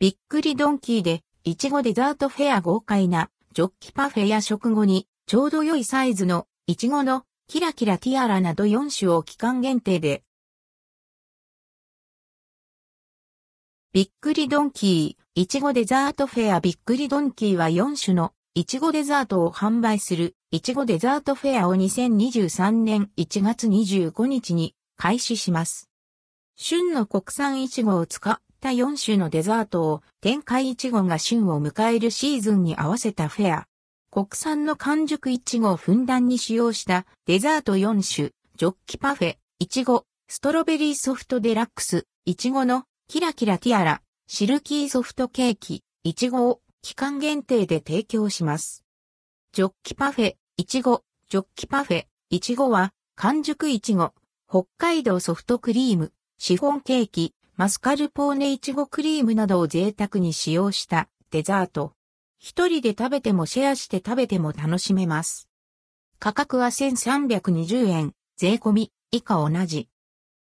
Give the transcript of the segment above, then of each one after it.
びっくりドンキーで、いちごデザートフェア豪快な、ジョッキパフェや食後に、ちょうど良いサイズの、いちごの、キラキラティアラなど4種を期間限定で。びっくりドンキー、いちごデザートフェアびっくりドンキーは4種の、いちごデザートを販売する、いちごデザートフェアを2023年1月25日に開始します。旬の国産いちごを使った4種のデザートを天海いちごが旬を迎えるシーズンに合わせたフェア。国産の完熟いちごをふんだんに使用したデザート4種、ジョッキパフェ、いちご、ストロベリーソフトデラックス、いちごのキラキラティアラ、シルキーソフトケーキ、いちごを期間限定で提供します。ジョッキパフェ、いちご、ジョッキパフェ、いちごは完熟いちご、北海道ソフトクリーム、シフォンケーキ、マスカルポーネイチゴクリームなどを贅沢に使用したデザート。一人で食べてもシェアして食べても楽しめます。価格は1320円、税込み、以下同じ。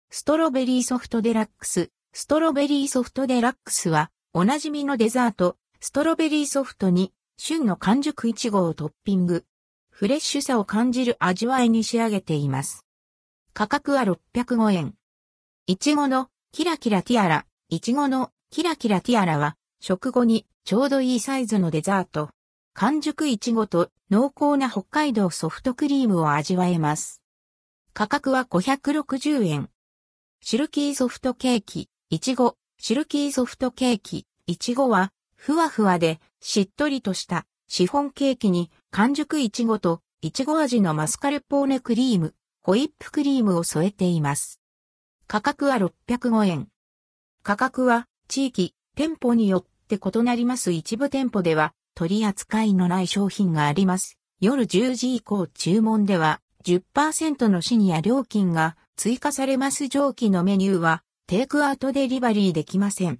ストロベリーソフトデラックス、ストロベリーソフトデラックスは、おなじみのデザート、ストロベリーソフトに、旬の完熟イチゴをトッピング。フレッシュさを感じる味わいに仕上げています。価格は605円。いちごのキラキラティアラ、いちごのキラキラティアラは、食後にちょうどいいサイズのデザート。完熟いちごと濃厚な北海道ソフトクリームを味わえます。価格は560円。シルキーソフトケーキ、いちご、シルキーソフトケーキ、いちごは、ふわふわで、しっとりとしたシフォンケーキに完熟いちごといちご味のマスカルポーネクリーム、ホイップクリームを添えています。価格は605円。価格は地域、店舗によって異なります一部店舗では取り扱いのない商品があります。夜10時以降注文では10%のシニア料金が追加されます上記のメニューはテイクアウトデリバリーできません。